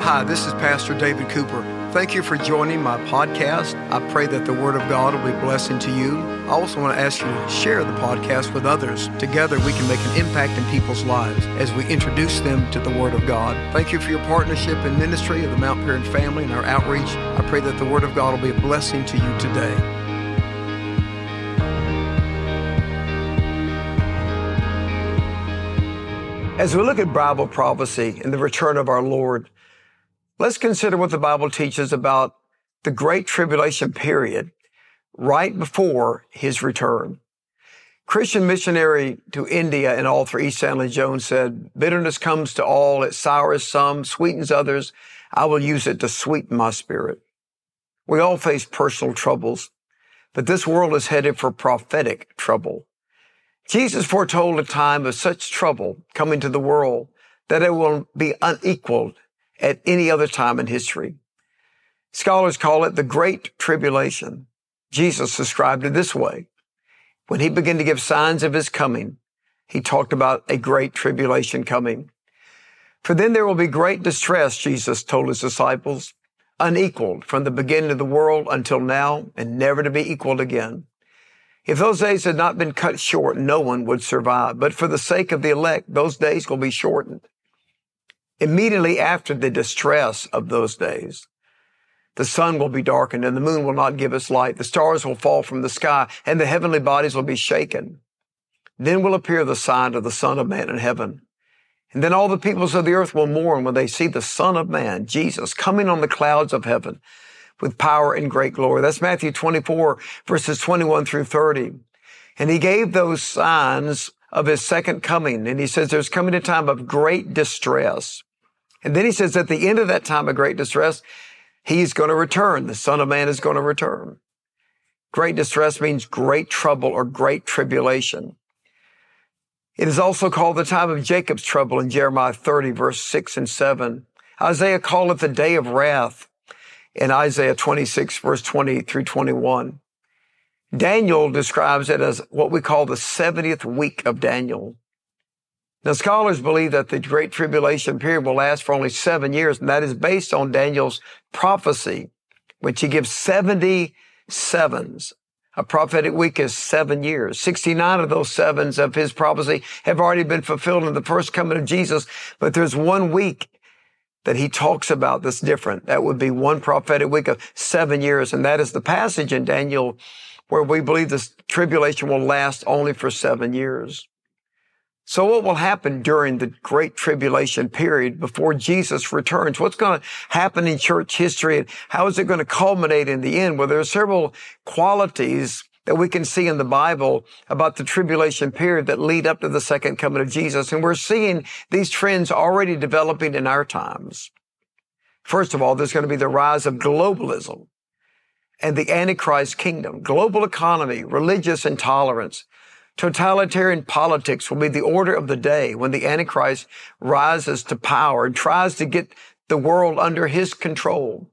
Hi, this is Pastor David Cooper. Thank you for joining my podcast. I pray that the Word of God will be a blessing to you. I also want to ask you to share the podcast with others. Together, we can make an impact in people's lives as we introduce them to the Word of God. Thank you for your partnership and ministry of the Mount Paran family and our outreach. I pray that the Word of God will be a blessing to you today. As we look at Bible prophecy and the return of our Lord, Let's consider what the Bible teaches about the Great Tribulation period right before his return. Christian missionary to India and author E. Stanley Jones said, bitterness comes to all. It sours some, sweetens others. I will use it to sweeten my spirit. We all face personal troubles, but this world is headed for prophetic trouble. Jesus foretold a time of such trouble coming to the world that it will be unequaled at any other time in history. Scholars call it the Great Tribulation. Jesus described it this way. When he began to give signs of his coming, he talked about a great tribulation coming. For then there will be great distress, Jesus told his disciples, unequaled from the beginning of the world until now and never to be equaled again. If those days had not been cut short, no one would survive. But for the sake of the elect, those days will be shortened. Immediately after the distress of those days, the sun will be darkened and the moon will not give us light. The stars will fall from the sky and the heavenly bodies will be shaken. Then will appear the sign of the Son of Man in heaven. And then all the peoples of the earth will mourn when they see the Son of Man, Jesus, coming on the clouds of heaven with power and great glory. That's Matthew 24 verses 21 through 30. And he gave those signs of his second coming. And he says there's coming a time of great distress. And then he says at the end of that time of great distress, he's going to return. The son of man is going to return. Great distress means great trouble or great tribulation. It is also called the time of Jacob's trouble in Jeremiah 30 verse 6 and 7. Isaiah called it the day of wrath in Isaiah 26 verse 20 through 21. Daniel describes it as what we call the 70th week of Daniel. Now, scholars believe that the Great Tribulation period will last for only seven years, and that is based on Daniel's prophecy, which he gives 70 sevens. A prophetic week is seven years. 69 of those sevens of his prophecy have already been fulfilled in the first coming of Jesus, but there's one week that he talks about that's different. That would be one prophetic week of seven years, and that is the passage in Daniel where we believe this tribulation will last only for seven years. So what will happen during the great tribulation period before Jesus returns? What's going to happen in church history and how is it going to culminate in the end? Well, there are several qualities that we can see in the Bible about the tribulation period that lead up to the second coming of Jesus. And we're seeing these trends already developing in our times. First of all, there's going to be the rise of globalism and the Antichrist kingdom, global economy, religious intolerance, Totalitarian politics will be the order of the day when the Antichrist rises to power and tries to get the world under his control.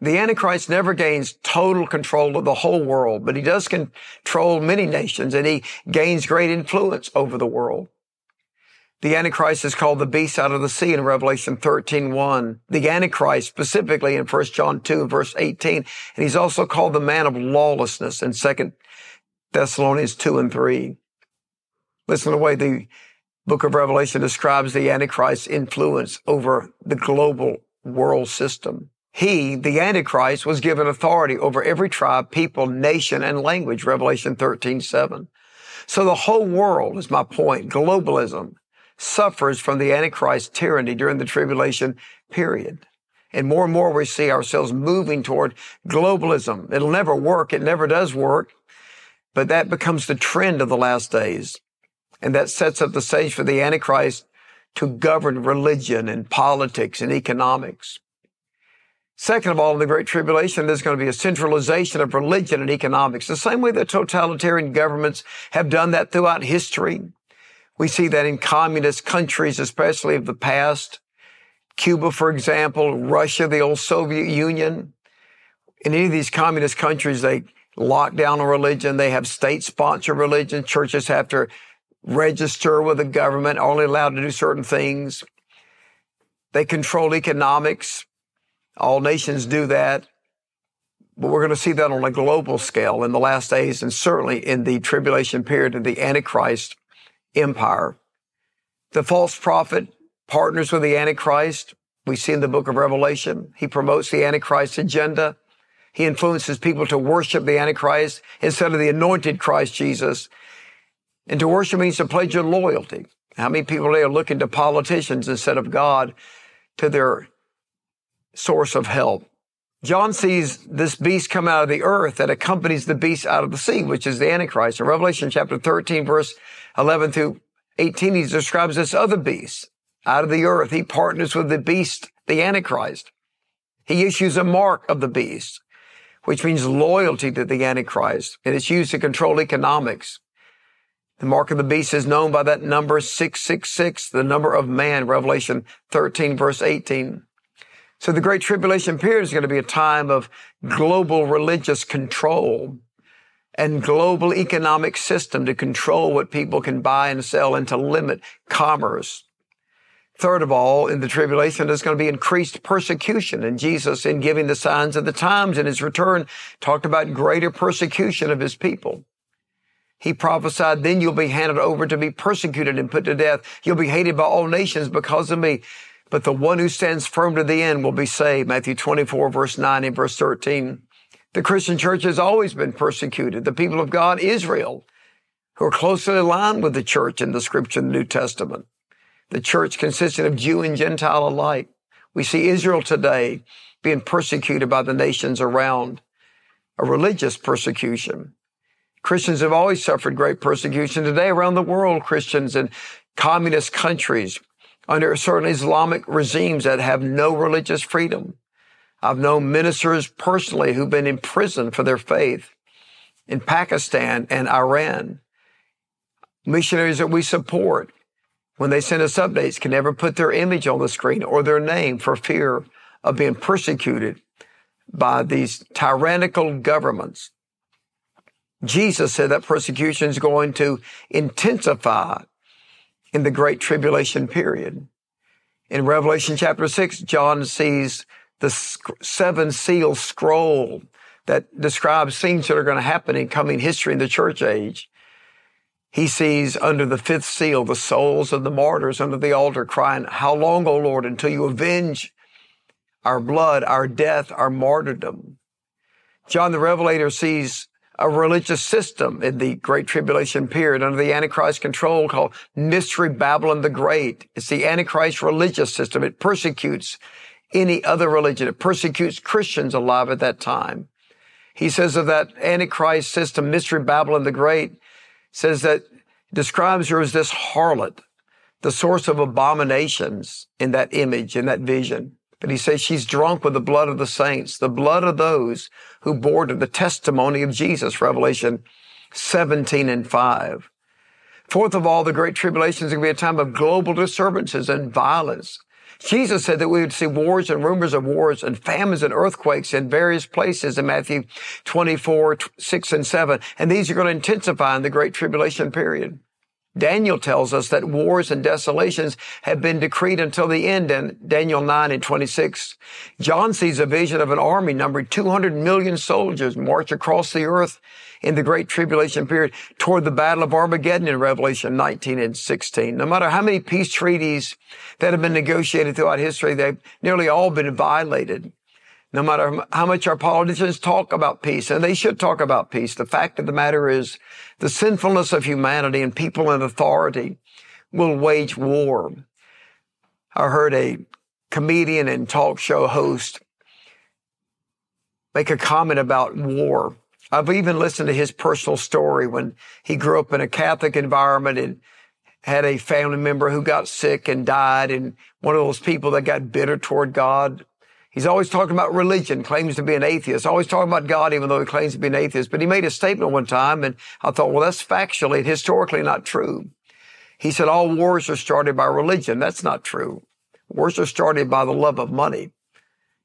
The Antichrist never gains total control of the whole world, but he does control many nations and he gains great influence over the world. The Antichrist is called the beast out of the sea in Revelation 13, 1. The Antichrist specifically in 1 John 2, verse 18. And he's also called the man of lawlessness in 2 Thessalonians 2 and 3. Listen to the way the book of Revelation describes the Antichrist's influence over the global world system. He, the Antichrist, was given authority over every tribe, people, nation, and language, Revelation 13, 7. So the whole world is my point. Globalism suffers from the Antichrist tyranny during the tribulation period. And more and more we see ourselves moving toward globalism. It'll never work. It never does work. But that becomes the trend of the last days. And that sets up the stage for the Antichrist to govern religion and politics and economics. Second of all, in the Great Tribulation, there's going to be a centralization of religion and economics, the same way that totalitarian governments have done that throughout history. We see that in communist countries, especially of the past. Cuba, for example, Russia, the old Soviet Union. In any of these communist countries, they lock down a religion. They have state sponsored religion. Churches have to register with the government, only allowed to do certain things. They control economics. All nations do that. But we're going to see that on a global scale in the last days and certainly in the tribulation period of the Antichrist empire. The false prophet partners with the Antichrist. We see in the book of Revelation. He promotes the Antichrist agenda. He influences people to worship the Antichrist instead of the anointed Christ Jesus. And to worship means to pledge your loyalty. How many people today are looking to politicians instead of God to their source of help? John sees this beast come out of the earth that accompanies the beast out of the sea, which is the Antichrist. In Revelation chapter 13, verse 11 through 18, he describes this other beast out of the earth. He partners with the beast, the Antichrist. He issues a mark of the beast, which means loyalty to the Antichrist, and it's used to control economics. The mark of the beast is known by that number 666, the number of man, Revelation 13, verse 18. So the Great Tribulation period is going to be a time of global religious control and global economic system to control what people can buy and sell and to limit commerce. Third of all, in the tribulation, there's going to be increased persecution. And Jesus, in giving the signs of the times in his return, talked about greater persecution of his people. He prophesied, then you'll be handed over to be persecuted and put to death. You'll be hated by all nations because of me but the one who stands firm to the end will be saved. Matthew 24, verse 9 and verse 13. The Christian church has always been persecuted. The people of God, Israel, who are closely aligned with the church in the scripture in the New Testament. The church consisting of Jew and Gentile alike. We see Israel today being persecuted by the nations around, a religious persecution. Christians have always suffered great persecution. Today around the world, Christians in communist countries, under certain Islamic regimes that have no religious freedom. I've known ministers personally who've been imprisoned for their faith in Pakistan and Iran. Missionaries that we support, when they send us updates, can never put their image on the screen or their name for fear of being persecuted by these tyrannical governments. Jesus said that persecution is going to intensify in the Great Tribulation period. In Revelation chapter 6, John sees the seven seal scroll that describes things that are going to happen in coming history in the church age. He sees under the fifth seal the souls of the martyrs under the altar crying, How long, O Lord, until you avenge our blood, our death, our martyrdom? John the Revelator sees a religious system in the Great Tribulation period under the Antichrist control called Mystery Babylon the Great. It's the Antichrist religious system. It persecutes any other religion. It persecutes Christians alive at that time. He says of that Antichrist system, Mystery Babylon the Great, says that describes her as this harlot, the source of abominations in that image, in that vision. But he says she's drunk with the blood of the saints, the blood of those who bore to the testimony of Jesus, Revelation 17 and 5. Fourth of all, the Great Tribulation is going to be a time of global disturbances and violence. Jesus said that we would see wars and rumors of wars and famines and earthquakes in various places in Matthew 24, 6 and 7. And these are going to intensify in the Great Tribulation period. Daniel tells us that wars and desolations have been decreed until the end in Daniel 9 and 26. John sees a vision of an army numbering 200 million soldiers march across the earth in the great tribulation period toward the battle of Armageddon in Revelation 19 and 16. No matter how many peace treaties that have been negotiated throughout history, they've nearly all been violated. No matter how much our politicians talk about peace, and they should talk about peace, the fact of the matter is the sinfulness of humanity and people in authority will wage war. I heard a comedian and talk show host make a comment about war. I've even listened to his personal story when he grew up in a Catholic environment and had a family member who got sick and died and one of those people that got bitter toward God He's always talking about religion, claims to be an atheist, always talking about God, even though he claims to be an atheist. But he made a statement one time, and I thought, well, that's factually and historically not true. He said all wars are started by religion. That's not true. Wars are started by the love of money.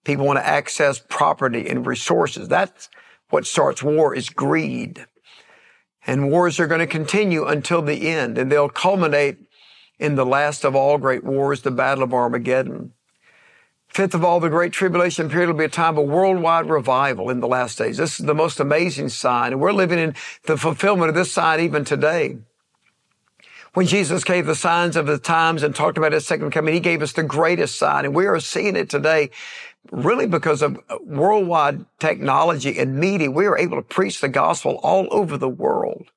People want to access property and resources. That's what starts war is greed. And wars are going to continue until the end, and they'll culminate in the last of all great wars, the Battle of Armageddon. Fifth of all, the Great Tribulation period will be a time of worldwide revival in the last days. This is the most amazing sign, and we're living in the fulfillment of this sign even today. When Jesus gave the signs of the times and talked about his second coming, he gave us the greatest sign, and we are seeing it today really because of uh, worldwide technology and media. We are able to preach the gospel all over the world.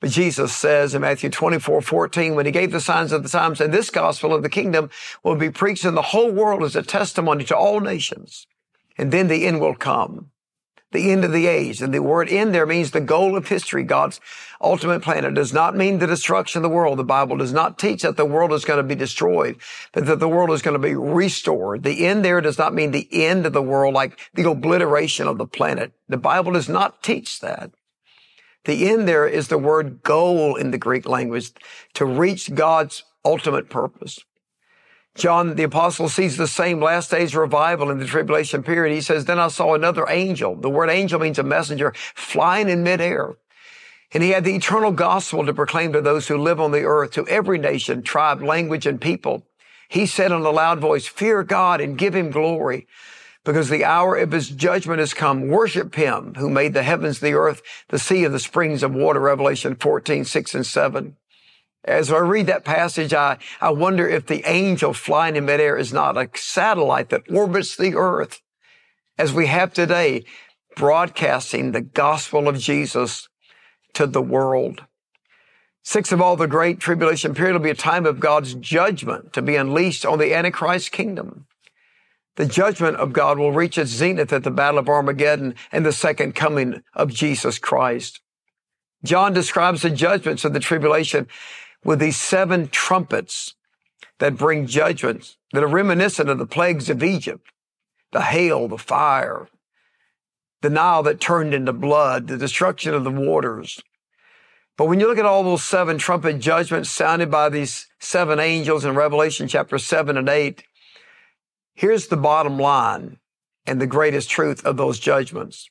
But Jesus says in Matthew 24, 14, when he gave the signs of the times, and this gospel of the kingdom will be preached in the whole world as a testimony to all nations. And then the end will come. The end of the age. And the word end there means the goal of history, God's ultimate plan. It does not mean the destruction of the world. The Bible does not teach that the world is going to be destroyed, but that the world is going to be restored. The end there does not mean the end of the world, like the obliteration of the planet. The Bible does not teach that. The end there is the word goal in the Greek language to reach God's ultimate purpose. John the apostle sees the same last days revival in the tribulation period. He says, then I saw another angel. The word angel means a messenger flying in midair. And he had the eternal gospel to proclaim to those who live on the earth, to every nation, tribe, language, and people. He said in a loud voice, fear God and give him glory because the hour of his judgment has come. Worship him who made the heavens, the earth, the sea, and the springs of water. Revelation 14, 6 and 7. As I read that passage, I, I wonder if the angel flying in midair is not a satellite that orbits the earth as we have today, broadcasting the gospel of Jesus to the world. Six of all, the great tribulation period will be a time of God's judgment to be unleashed on the Antichrist kingdom. The judgment of God will reach its zenith at the Battle of Armageddon and the second coming of Jesus Christ. John describes the judgments of the tribulation with these seven trumpets that bring judgments that are reminiscent of the plagues of Egypt, the hail, the fire, the Nile that turned into blood, the destruction of the waters. But when you look at all those seven trumpet judgments sounded by these seven angels in Revelation chapter seven and eight, here's the bottom line and the greatest truth of those judgments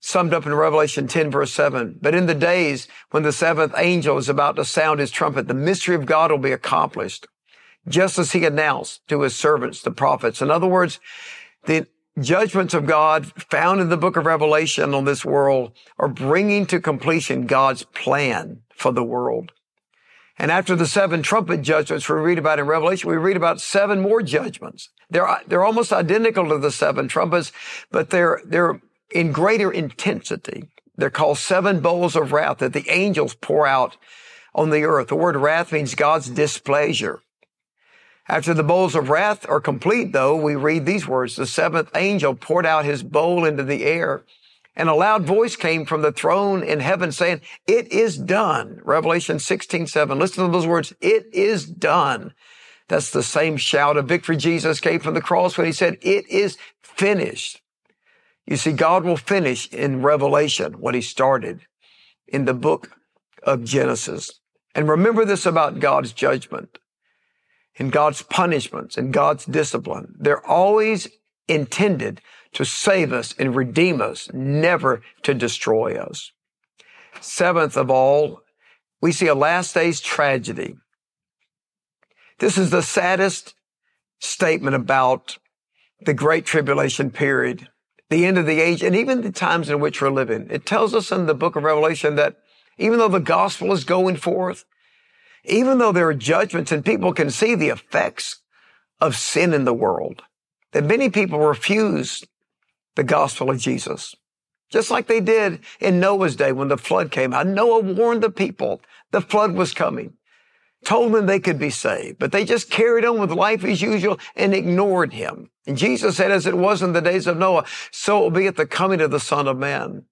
summed up in Revelation 10 verse 7. But in the days when the seventh angel is about to sound his trumpet, the mystery of God will be accomplished, just as he announced to his servants, the prophets. In other words, the judgments of God found in the book of Revelation on this world are bringing to completion God's plan for the world. And after the seven trumpet judgments we read about in Revelation, we read about seven more judgments. They're, they're almost identical to the seven trumpets, but they're, they're in greater intensity. They're called seven bowls of wrath that the angels pour out on the earth. The word wrath means God's displeasure. After the bowls of wrath are complete, though, we read these words. The seventh angel poured out his bowl into the air and a loud voice came from the throne in heaven saying, it is done. Revelation 16, 7. Listen to those words. It is done. That's the same shout of victory Jesus gave from the cross when he said, it is finished. You see, God will finish in Revelation what he started in the book of Genesis. And remember this about God's judgment and God's punishments and God's discipline. They're always intended to save us and redeem us, never to destroy us. Seventh of all, we see a last days tragedy. This is the saddest statement about the great tribulation period the end of the age, and even the times in which we're living. It tells us in the book of Revelation that even though the gospel is going forth, even though there are judgments and people can see the effects of sin in the world, that many people refuse the gospel of Jesus. Just like they did in Noah's day when the flood came out. Noah warned the people the flood was coming, told them they could be saved, but they just carried on with life as usual and ignored him. And Jesus said, as it was in the days of Noah, so it will be at the coming of the Son of Man.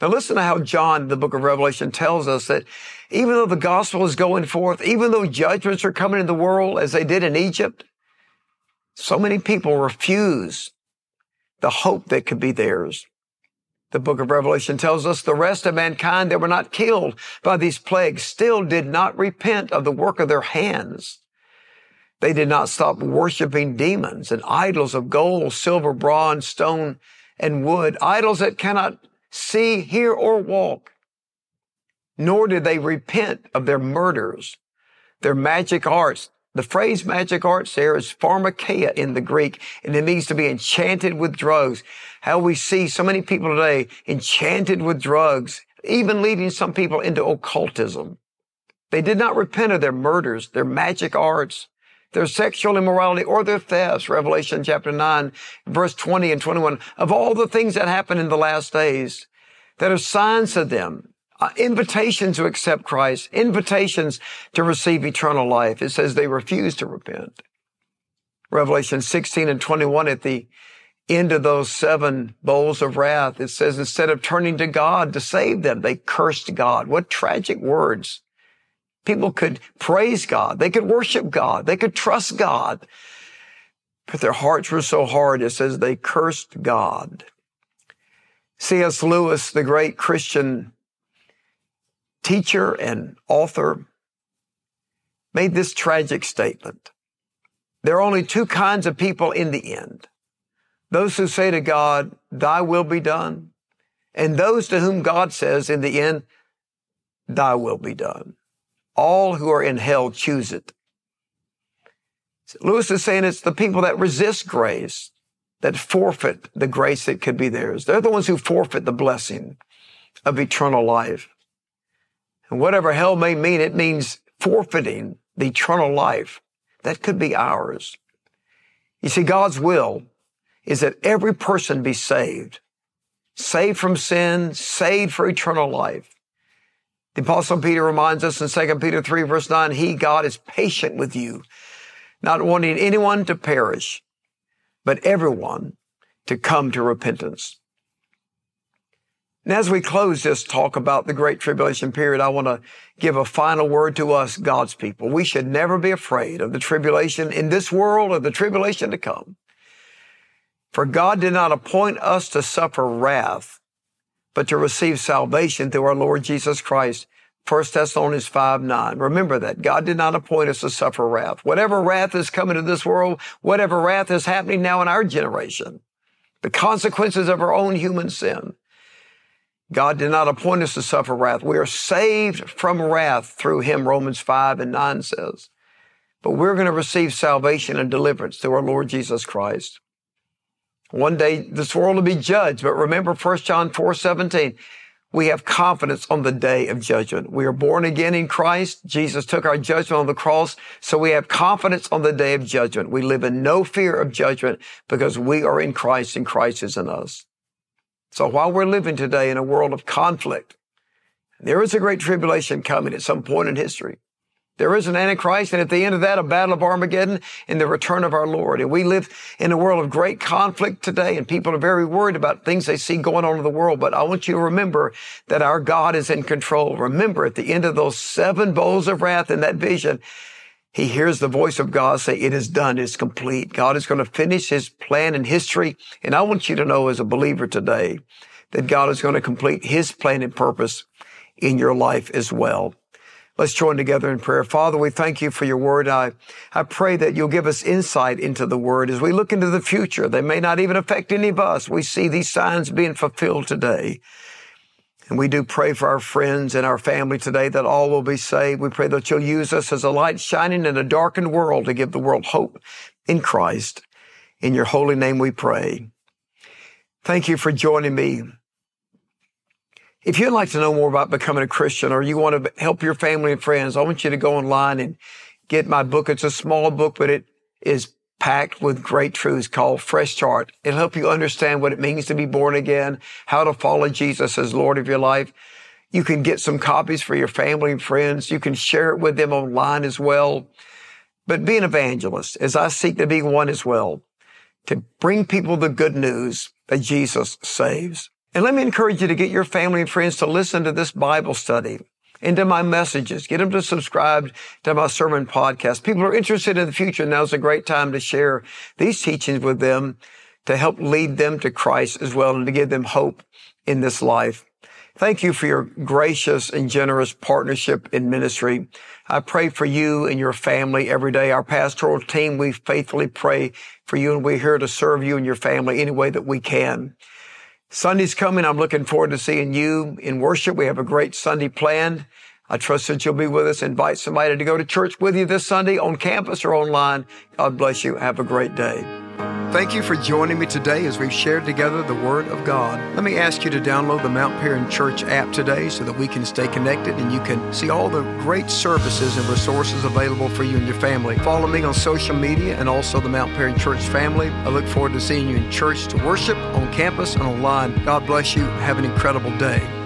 Now listen to how John, the book of Revelation, tells us that even though the gospel is going forth, even though judgments are coming in the world as they did in Egypt, so many people refuse the hope that could be theirs. The book of Revelation tells us the rest of mankind that were not killed by these plagues still did not repent of the work of their hands. They did not stop worshiping demons and idols of gold, silver, bronze, stone, and wood, idols that cannot see, hear, or walk. Nor did they repent of their murders, their magic arts, The phrase magic arts there is pharmakeia in the Greek, and it means to be enchanted with drugs. How we see so many people today enchanted with drugs, even leading some people into occultism. They did not repent of their murders, their magic arts, their sexual immorality, or their thefts. Revelation chapter 9, verse 20 and 21. Of all the things that happen in the last days that are signs of them, uh, invitations to accept Christ, invitations to receive eternal life. It says they refuse to repent. Revelation 16 and 21 at the end of those seven bowls of wrath, it says instead of turning to God to save them, they cursed God. What tragic words. People could praise God. They could worship God. They could trust God. But their hearts were so hard, it says they cursed God. C.S. Lewis, the great Christian teacher and author, made this tragic statement. There are only two kinds of people in the end. Those who say to God, thy will be done. And those to whom God says in the end, thy will be done. All who are in hell choose it. Lewis is saying it's the people that resist grace that forfeit the grace that could be theirs. They're the ones who forfeit the blessing of eternal life. And whatever hell may mean, it means forfeiting the eternal life that could be ours. You see, God's will is that every person be saved, saved from sin, saved for eternal life. The apostle Peter reminds us in 2 Peter 3 verse 9, he, God, is patient with you, not wanting anyone to perish, but everyone to come to repentance. And as we close this talk about the Great Tribulation period, I want to give a final word to us, God's people. We should never be afraid of the tribulation in this world or the tribulation to come. For God did not appoint us to suffer wrath, but to receive salvation through our Lord Jesus Christ. 1 Thessalonians 5, 9. Remember that. God did not appoint us to suffer wrath. Whatever wrath is coming to this world, whatever wrath is happening now in our generation, the consequences of our own human sin, God did not appoint us to suffer wrath. We are saved from wrath through Him, Romans 5 and 9 says. But we're going to receive salvation and deliverance through our Lord Jesus Christ. One day this world will be judged, but remember 1 John 4, 17. We have confidence on the day of judgment. We are born again in Christ. Jesus took our judgment on the cross. So we have confidence on the day of judgment. We live in no fear of judgment because we are in Christ and Christ is in us. So while we're living today in a world of conflict, there is a great tribulation coming at some point in history. There is an Antichrist, and at the end of that, a battle of Armageddon and the return of our Lord. And we live in a world of great conflict today, and people are very worried about things they see going on in the world. But I want you to remember that our God is in control. Remember, at the end of those seven bowls of wrath in that vision, he hears the voice of God say, it is done, it's complete. God is going to finish his plan in history. And I want you to know as a believer today that God is going to complete his plan and purpose in your life as well. Let's join together in prayer. Father, we thank you for your word. I, I pray that you'll give us insight into the word as we look into the future. They may not even affect any of us. We see these signs being fulfilled today. And we do pray for our friends and our family today that all will be saved. We pray that you'll use us as a light shining in a darkened world to give the world hope in Christ. In your holy name we pray. Thank you for joining me if you'd like to know more about becoming a Christian or you want to help your family and friends, I want you to go online and get my book. It's a small book, but it is packed with great truths called Fresh Start. It'll help you understand what it means to be born again, how to follow Jesus as Lord of your life. You can get some copies for your family and friends. You can share it with them online as well. But be an evangelist as I seek to be one as well, to bring people the good news that Jesus saves. And let me encourage you to get your family and friends to listen to this Bible study and to my messages. Get them to subscribe to my sermon podcast. People are interested in the future. Now's a great time to share these teachings with them to help lead them to Christ as well and to give them hope in this life. Thank you for your gracious and generous partnership in ministry. I pray for you and your family every day. Our pastoral team, we faithfully pray for you and we're here to serve you and your family any way that we can. Sunday's coming. I'm looking forward to seeing you in worship. We have a great Sunday planned. I trust that you'll be with us. Invite somebody to go to church with you this Sunday on campus or online. God bless you. Have a great day. Thank you for joining me today as we've shared together the Word of God. Let me ask you to download the Mount Paran Church app today so that we can stay connected and you can see all the great services and resources available for you and your family. Follow me on social media and also the Mount Paran Church family. I look forward to seeing you in church to worship on campus and online. God bless you. Have an incredible day.